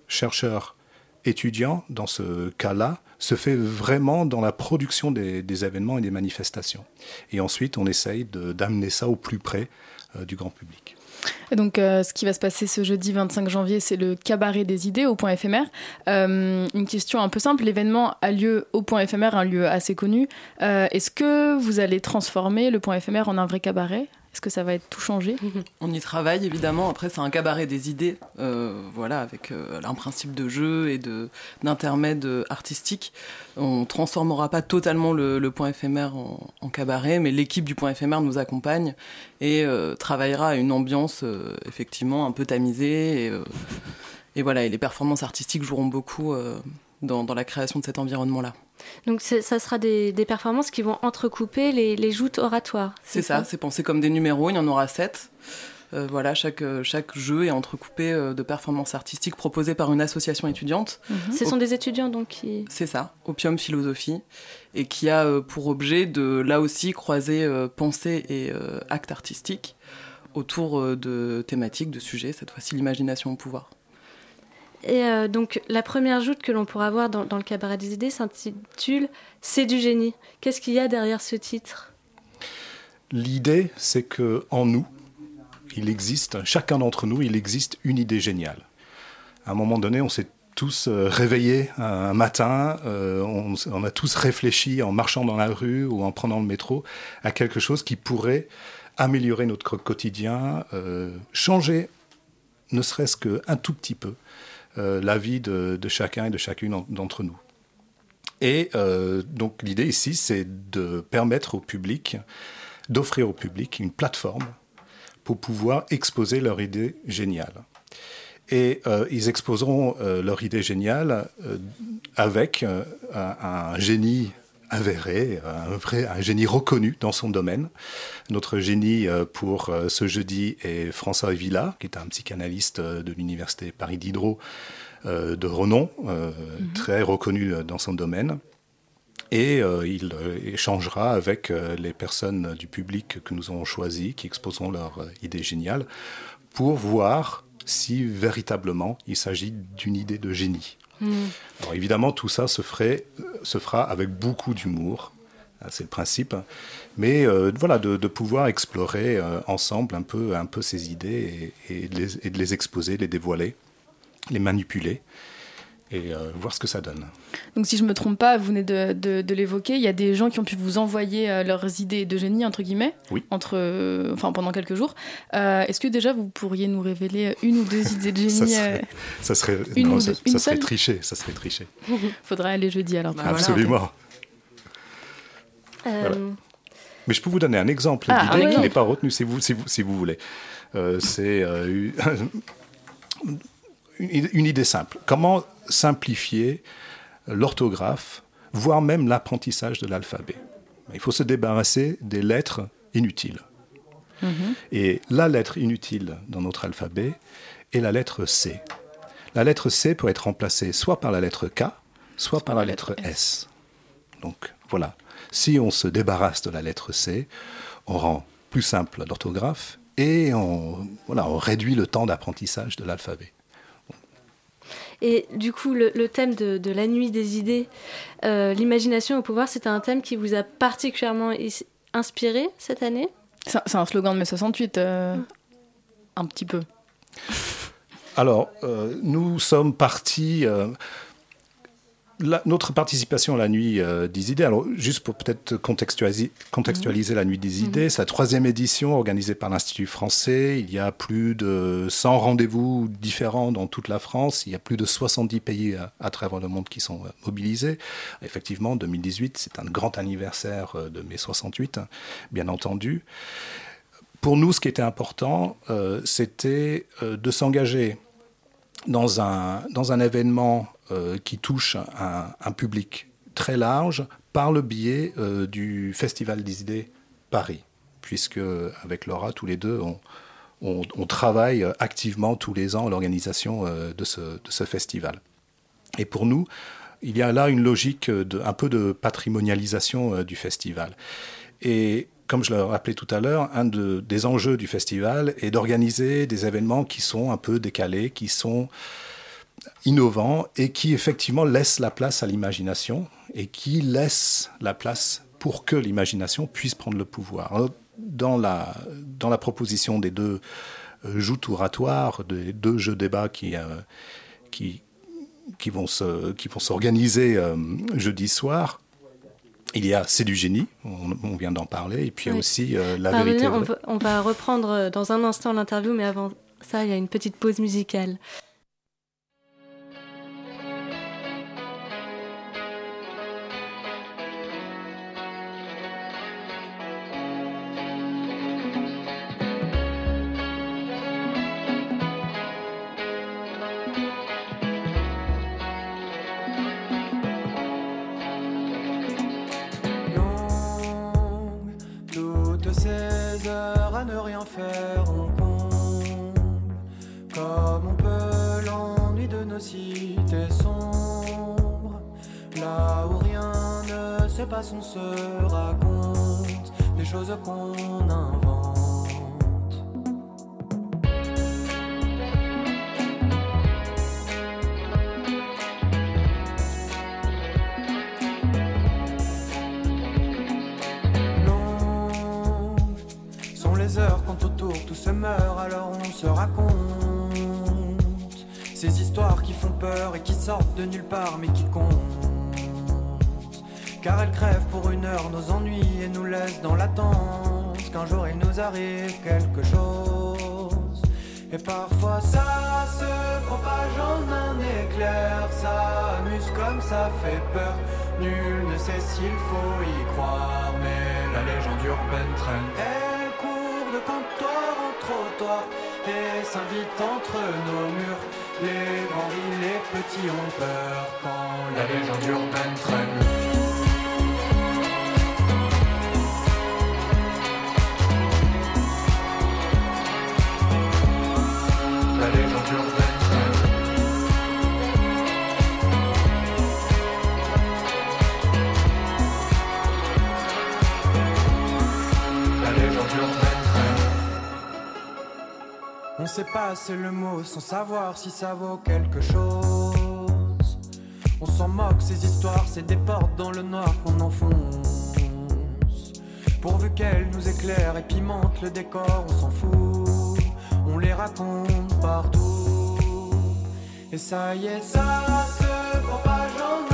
chercheur-étudiant, dans ce cas-là, se fait vraiment dans la production des, événements et des manifestations. Et ensuite, on essaye d'amener ça au plus près euh, du grand public. Donc, euh, ce qui va se passer ce jeudi 25 janvier, c'est le cabaret des idées au point éphémère. Euh, une question un peu simple l'événement a lieu au point éphémère, un lieu assez connu. Est-ce que vous allez transformer le point éphémère en un vrai cabaret? Est-ce que ça va être tout changé On y travaille évidemment. Après, c'est un cabaret des idées, euh, voilà, avec euh, un principe de jeu et de d'intermède artistique. On transformera pas totalement le, point éphémère en, cabaret, mais l'équipe du point éphémère nous accompagne et euh, travaillera à une ambiance effectivement un peu tamisée et, voilà, et les performances artistiques joueront beaucoup dans la création de cet environnement-là. Donc ça sera des, des performances qui vont entrecouper les, les joutes oratoires. C'est ça, c'est pensé comme des numéros, il y en aura sept. Euh, voilà, chaque, euh, chaque jeu est entrecoupé euh, de performances artistiques proposées par une association étudiante. Ce Au- sont des étudiants donc qui. C'est ça, Opium Philosophie, et qui a pour objet de là aussi croiser euh, pensée et euh, acte artistique autour de thématiques, de sujets, cette fois-ci l'imagination au pouvoir. Et euh, donc la première joute que l'on pourra voir dans, le cabaret des idées s'intitule C'est du génie. Qu'est-ce qu'il y a derrière ce titre? L'idée, c'est que en nous, il existe, chacun d'entre nous, il existe une idée géniale. À un moment donné, on s'est tous euh, réveillés un matin, euh, on, a tous réfléchi en marchant dans la rue ou en prenant le métro à quelque chose qui pourrait améliorer notre quotidien, changer, ne serait-ce qu'un tout petit peu, la vie de, chacun et de chacune en- d'entre nous. Et euh, donc l'idée ici, c'est de permettre au public, d'offrir au public une plateforme pour pouvoir exposer leur idée géniale. Et euh, ils exposeront euh, leur idée géniale euh, avec euh, un génie avéré, un, vrai, un génie reconnu dans son domaine. Notre génie euh, pour euh, ce jeudi est François Villa, qui est un psychanalyste euh, de l'université Paris Diderot euh, de renom, euh, très reconnu euh, dans son domaine. Et euh, il euh, échangera avec euh, les personnes du public que nous avons choisies, qui exposeront leur euh, idée géniale, pour voir si véritablement il s'agit d'une idée de génie. Alors évidemment, tout ça se, ferait, se fera avec beaucoup d'humour, hein, c'est le principe, mais euh, voilà, de, pouvoir explorer euh, ensemble un peu, un peu ces idées et de les exposer, les dévoiler, les manipuler et euh, voir ce que ça donne. Donc si je me trompe pas, vous venez de, de- de l'évoquer, il y a des gens qui ont pu vous envoyer euh, leurs idées de génie, entre guillemets, Oui. entre, euh, enfin, pendant quelques jours. Euh, Est-ce que déjà vous pourriez nous révéler une ou deux idées de Ça génie serait, ça serait, une non, ou ça, deux- une ça serait seule triché, ça serait triché. Faudra aller jeudi alors. Bah. Absolument. Voilà. Mais je peux vous donner un exemple Ah, d'idée qui exemple. n'est pas retenu si vous, si vous, si vous voulez. Euh, c'est euh, une, une idée simple. Comment simplifier l'orthographe, voire même l'apprentissage de l'alphabet Il faut se débarrasser des lettres inutiles. Et la lettre inutile dans notre alphabet est la lettre C. La lettre C peut être remplacée soit par la lettre K, soit par la lettre S. Donc voilà, si on se débarrasse de la lettre C, on rend plus simple l'orthographe et on, voilà, on réduit le temps d'apprentissage de l'alphabet. Et du coup, le, le thème de, de la nuit des idées, euh, l'imagination au pouvoir, c'est un thème qui vous a particulièrement inspiré cette année? C'est c'est un slogan de mai 68, euh, un petit peu. Alors, euh, nous sommes partis. La- notre participation à la nuit euh, des idées, alors juste pour peut-être contextualiser, contextualiser la nuit des idées, c'est la troisième édition organisée par l'Institut français. Il y a plus de 100 rendez-vous différents dans toute la France. Il y a plus de 70 pays à, à travers le monde qui sont euh, mobilisés. Effectivement, 2018, c'est un grand anniversaire euh, de mai 68, hein, bien entendu. Pour nous, ce qui était important, c'était de s'engager dans un, dans un événement euh, qui touche un, public très large par le biais euh, du Festival des idées Paris, puisque avec Laura, tous les deux, on, travaille activement tous les ans l'organisation euh, de, ce, festival. Et pour nous, il y a là une logique de, un peu de patrimonialisation euh, du festival. Et comme je le rappelais tout à l'heure, un de- des enjeux du festival est d'organiser des événements qui sont un peu décalés, qui sont innovants et qui effectivement laissent la place à l'imagination et qui laissent la place pour que l'imagination puisse prendre le pouvoir. Alors, dans, la, dans la proposition des deux euh, joutes oratoires, des deux jeux débats qui, euh, qui, qui vont s'organiser euh, jeudi soir, il y a C'est du génie, on, on vient d'en parler, et puis Oui. aussi euh, La vérité on, va- on va reprendre dans un instant l'interview, mais avant ça, il y a une petite pause musicale. Traîne. Elle court de comptoir en trottoir et s'invite entre nos murs. Les grands rient, les petits ont peur quand la légende urbaine traîne. Sait pas, c'est le mot sans savoir si ça vaut quelque chose. On s'en moque, ces histoires, c'est des portes dans le noir qu'on enfonce. Pourvu qu'elles nous éclairent et pimentent le décor, on s'en fout. On les raconte partout. Et ça y est, ça se propage en un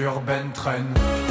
La légende urbaine traîne.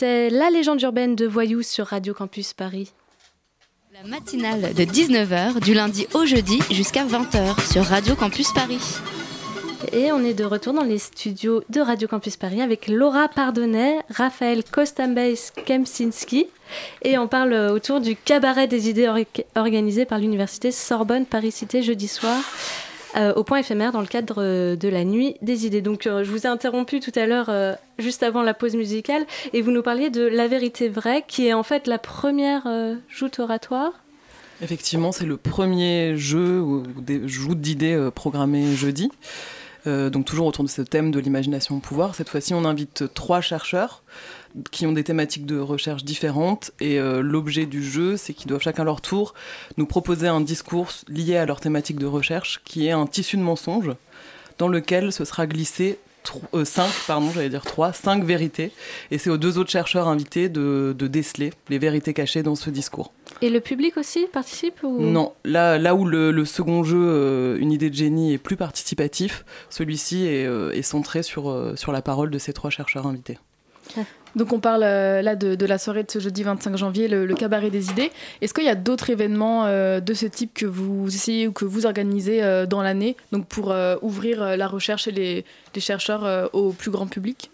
C'était La légende urbaine de Voyou sur Radio Campus Paris. La matinale de 19h du lundi au jeudi jusqu'à 20h sur Radio Campus Paris. Et on est de retour dans les studios de Radio Campus Paris avec Laura Pardonnet, Raphaël Kostambes Kemsinski. Et on parle autour du cabaret des idées or- organisé par l'université Sorbonne Paris-Cité jeudi soir. Euh, au point éphémère dans le cadre euh, de la nuit des idées. Donc euh, je vous ai interrompu tout à l'heure juste avant la pause musicale et vous nous parliez de La vérité vraie qui est en fait la première joute oratoire. Effectivement, c'est le premier jeu ou des joutes d'idées euh, programmé jeudi. Donc toujours autour de ce thème de l'imagination au pouvoir. Cette fois-ci, on invite trois chercheurs qui ont des thématiques de recherche différentes et euh, l'objet du jeu, c'est qu'ils doivent chacun leur tour nous proposer un discours lié à leur thématique de recherche qui est un tissu de mensonges dans lequel ce sera glissé tro- euh, cinq, pardon, j'allais dire trois, cinq vérités. Et c'est aux deux autres chercheurs invités de, de déceler les vérités cachées dans ce discours. Et le public aussi participe ou... Non, là, là où le, le second jeu, euh, Une idée de génie, est plus participatif, celui-ci est, euh, est centré sur, sur la parole de ces trois chercheurs invités. Donc on parle euh, là de, la soirée de ce jeudi 25 janvier, le, cabaret des idées. Est-ce qu'il y a d'autres événements euh, de ce type que vous essayez ou que vous organisez euh, dans l'année, donc pour ouvrir la recherche et les, chercheurs au plus grand public?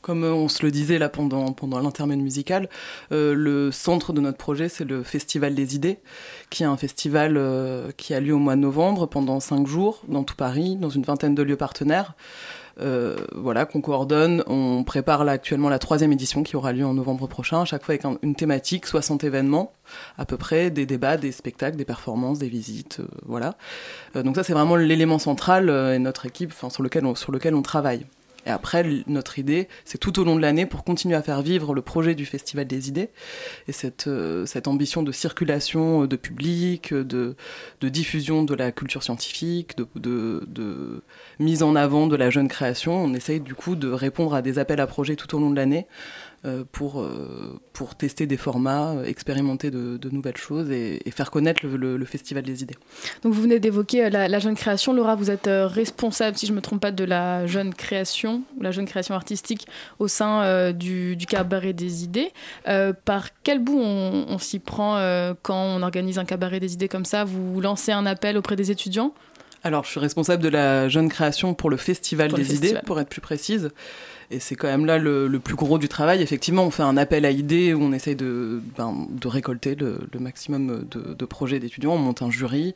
Comme on se le disait là pendant, l'intermède musical, le centre de notre projet, c'est le Festival des idées, qui est un festival qui a lieu au mois de novembre pendant cinq jours dans tout Paris, dans une vingtaine de lieux partenaires. Euh, voilà, qu'on coordonne. On prépare actuellement la troisième édition qui aura lieu en novembre prochain, à chaque fois avec un- une thématique, 60 événements à peu près, des débats, des spectacles, des performances, des visites, euh, voilà. Euh, donc ça c'est vraiment l'élément central et notre équipe, enfin sur lequel sur lequel on travaille. Et après, notre idée, c'est tout au long de l'année pour continuer à faire vivre le projet du Festival des idées et cette, euh, cette ambition de circulation euh, de public, euh, de, de diffusion de la culture scientifique, de, de, de mise en avant de la jeune création. On essaye du coup de répondre à des appels à projets tout au long de l'année pour, euh, pour tester des formats, euh, expérimenter de, de nouvelles choses et, et faire connaître le, le- le Festival des idées. Donc vous venez d'évoquer euh, la, la jeune création. Laura, vous êtes euh, responsable, si je ne me trompe pas, de la jeune création, la jeune création artistique au sein euh, du, du cabaret des idées. Euh, par quel bout on, on s'y prend euh, quand on organise un cabaret des idées comme ça? Vous lancez un appel auprès des étudiants? Alors, je suis responsable de la jeune création pour le Festival Pour le des festival. idées, pour être plus précise. Et c'est quand même là le, plus gros du travail. Effectivement, on fait un appel à idées où on essaye de, ben, récolter le, maximum de, projets d'étudiants. On monte un jury,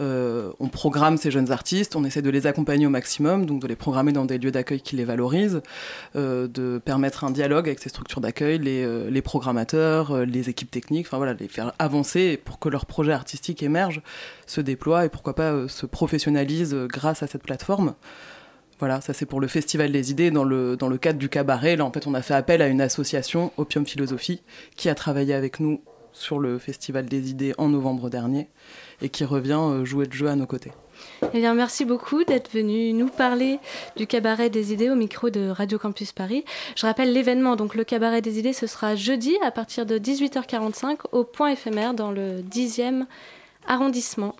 euh, on programme ces jeunes artistes, on essaie de les accompagner au maximum, donc de les programmer dans des lieux d'accueil qui les valorisent, euh, de permettre un dialogue avec ces structures d'accueil, les, euh, programmateurs, les équipes techniques, enfin voilà, les faire avancer pour que leur projet artistique émerge, se déploie et pourquoi pas se professionnalise grâce à cette plateforme. Voilà, ça c'est pour le Festival des idées. Dans le, dans le cadre du cabaret, là en fait on a fait appel à une association, Opium Philosophie, qui a travaillé avec nous sur le Festival des idées en novembre dernier et qui revient euh, jouer le jeu à nos côtés. Eh bien, merci beaucoup d'être venu nous parler du cabaret des idées au micro de Radio Campus Paris. Je rappelle l'événement, donc le cabaret des idées, ce sera jeudi à partir de 18h45 au point éphémère dans le 10e arrondissement.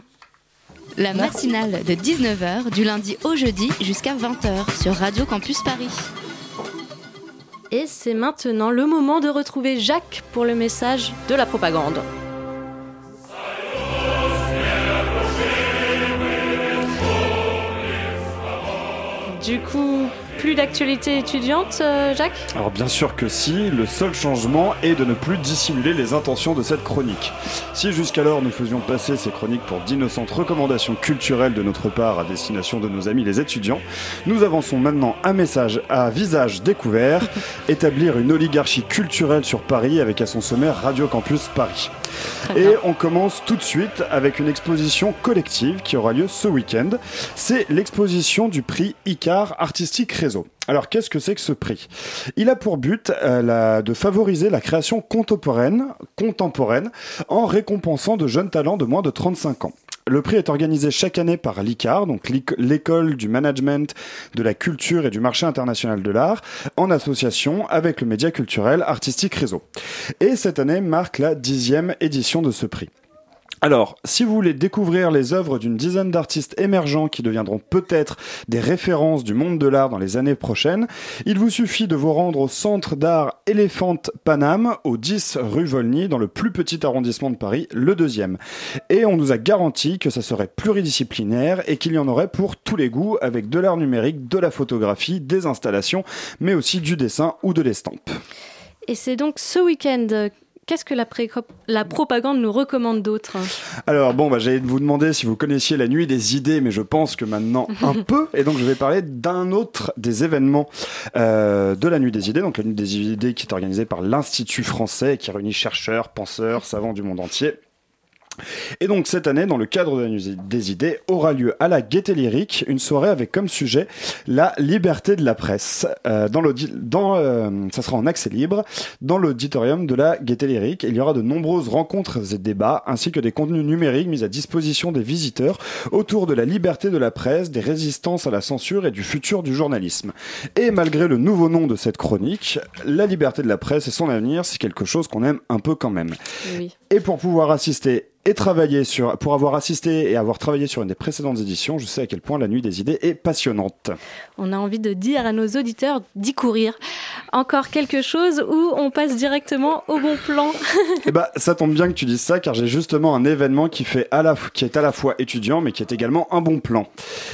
La matinale de 19h du lundi au jeudi jusqu'à 20h sur Radio Campus Paris. Et c'est maintenant le moment de retrouver Jacques pour le message de la propagande. Du coup, plus d'actualité étudiante, euh, Jacques? Alors bien sûr que si, le seul changement est de ne plus dissimuler les intentions de cette chronique. Si jusqu'alors nous faisions passer ces chroniques pour d'innocentes recommandations culturelles de notre part à destination de nos amis les étudiants, nous avançons maintenant un message à visage découvert, établir une oligarchie culturelle sur Paris avec à son sommet Radio Campus Paris. Et on commence tout de suite avec une exposition collective qui aura lieu ce week-end. C'est l'exposition du prix ICAR Artistique Réseau. Alors qu'est-ce que c'est que ce prix? Il a pour but euh, de favoriser la création contemporaine, en récompensant de jeunes talents de moins de 35 ans. Le prix est organisé chaque année par l'ICAR, donc l'école du management, de la culture et du marché international de l'art, en association avec le média culturel Artistique Réseau. Et cette année marque la dixième édition de ce prix. Alors, si vous voulez découvrir les œuvres d'une dizaine d'artistes émergents qui deviendront peut-être des références du monde de l'art dans les années prochaines, il vous suffit de vous rendre au centre d'art Elephant Paname, au 10 rue Volny, dans le plus petit arrondissement de Paris, le deuxième. Et on nous a garanti que ça serait pluridisciplinaire et qu'il y en aurait pour tous les goûts, avec de l'art numérique, de la photographie, des installations, mais aussi du dessin ou de l'estampe. Et c'est donc ce week-end. Qu'est-ce que la, pré- la propagande nous recommande d'autre Alors bon, bah, j'allais vous demander si vous connaissiez la nuit des idées, mais je pense que maintenant un peu. Et donc je vais parler d'un autre des événements euh, de la nuit des idées. Donc la nuit des idées qui est organisée par l'Institut français qui réunit chercheurs, penseurs, savants du monde entier. Et donc cette année, dans le cadre de des idées, aura lieu à la Gaieté Lyrique une soirée avec comme sujet la liberté de la presse. Euh, dans dans, euh, ça sera en accès libre dans l'auditorium de la Gaieté Lyrique. Il y aura de nombreuses rencontres et débats ainsi que des contenus numériques mis à disposition des visiteurs autour de la liberté de la presse, des résistances à la censure et du futur du journalisme. Et malgré le nouveau nom de cette chronique, la liberté de la presse et son avenir, c'est quelque chose qu'on aime un peu quand même. Oui. Et pour pouvoir assister et travailler sur, pour avoir assisté et avoir travaillé sur une des précédentes éditions, je sais à quel point la nuit des idées est passionnante. On a envie de dire à nos auditeurs d'y courir. Encore quelque chose où on passe directement au bon plan? Eh bah, ça tombe bien que tu dises ça, car j'ai justement un événement qui, fait à la, qui est à la fois étudiant, mais qui est également un bon plan.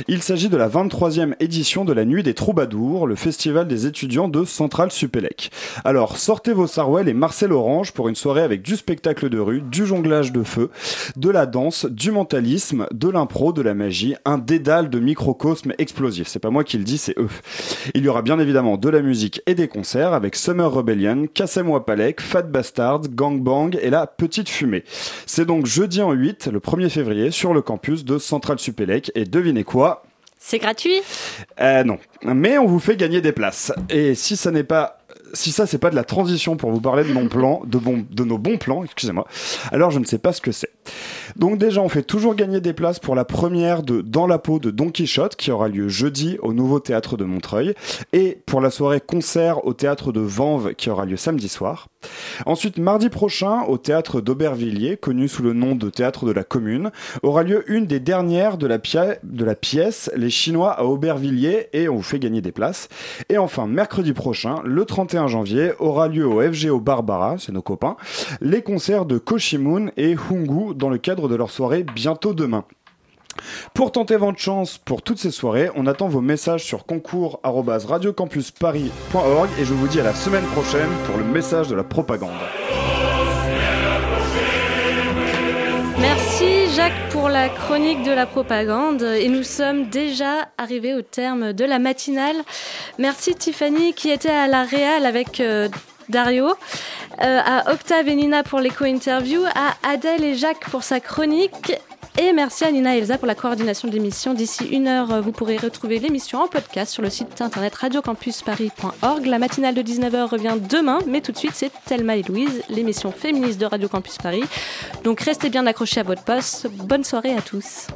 Il s'agit de la 23e édition de la Nuit des Troubadours, le festival des étudiants de Centrale Supélec. Alors, sortez vos Sarwell et Marcel Orange pour une soirée avec du spectacle de rue, du jonglage de feu, de la danse, du mentalisme, de l'impro, de la magie, un dédale de microcosme explosif. C'est pas moi qui le dis, c'est eux. Il y aura bien évidemment de la musique et des concerts avec Summer Rebellion, Kassem Wapalek, Fat Bastards, Gang Bang et la Petite Fumée. C'est donc jeudi en 8, le 1er février, sur le campus de Central Supélec. Et devinez quoi? C'est gratuit? Euh, non. Mais on vous fait gagner des places. Et si ça n'est pas si ça c'est pas de la transition pour vous parler de mon plan, de, bon, de nos bons plans, excusez-moi, alors je ne sais pas ce que c'est. Donc déjà on fait toujours gagner des places pour la première de Dans la peau de Don Quichotte qui aura lieu jeudi au nouveau théâtre de Montreuil et pour la soirée concert au théâtre de Vanves qui aura lieu samedi soir. Ensuite mardi prochain au théâtre d'Aubervilliers, connu sous le nom de théâtre de la commune, aura lieu une des dernières de la, pièce Les Chinois à Aubervilliers et on vous fait gagner des places. Et enfin mercredi prochain, le 31 janvier, aura lieu au FGO Barbara, c'est nos copains, les concerts de Koshimun et Hungu dans le cadre de leur soirée Bientôt Demain. Pour tenter votre chance pour toutes ces soirées, on attend vos messages sur concours@radiocampusparis.org et je vous dis à la semaine prochaine pour le message de la propagande. Merci Jacques pour la chronique de la propagande et nous sommes déjà arrivés au terme de la matinale. Merci Tiffany qui était à la Réal avec euh, Dario, euh, à Octave et Nina pour l'éco-interview, à Adèle et Jacques pour sa chronique. Et merci à Nina et Elsa pour la coordination de l'émission. D'ici une heure, vous pourrez retrouver l'émission en podcast sur le site internet radiocampusparis.org. La matinale de 19h revient demain, mais tout de suite, c'est Thelma et Louise, l'émission féministe de Radio Campus Paris. Donc restez bien accrochés à votre poste. Bonne soirée à tous.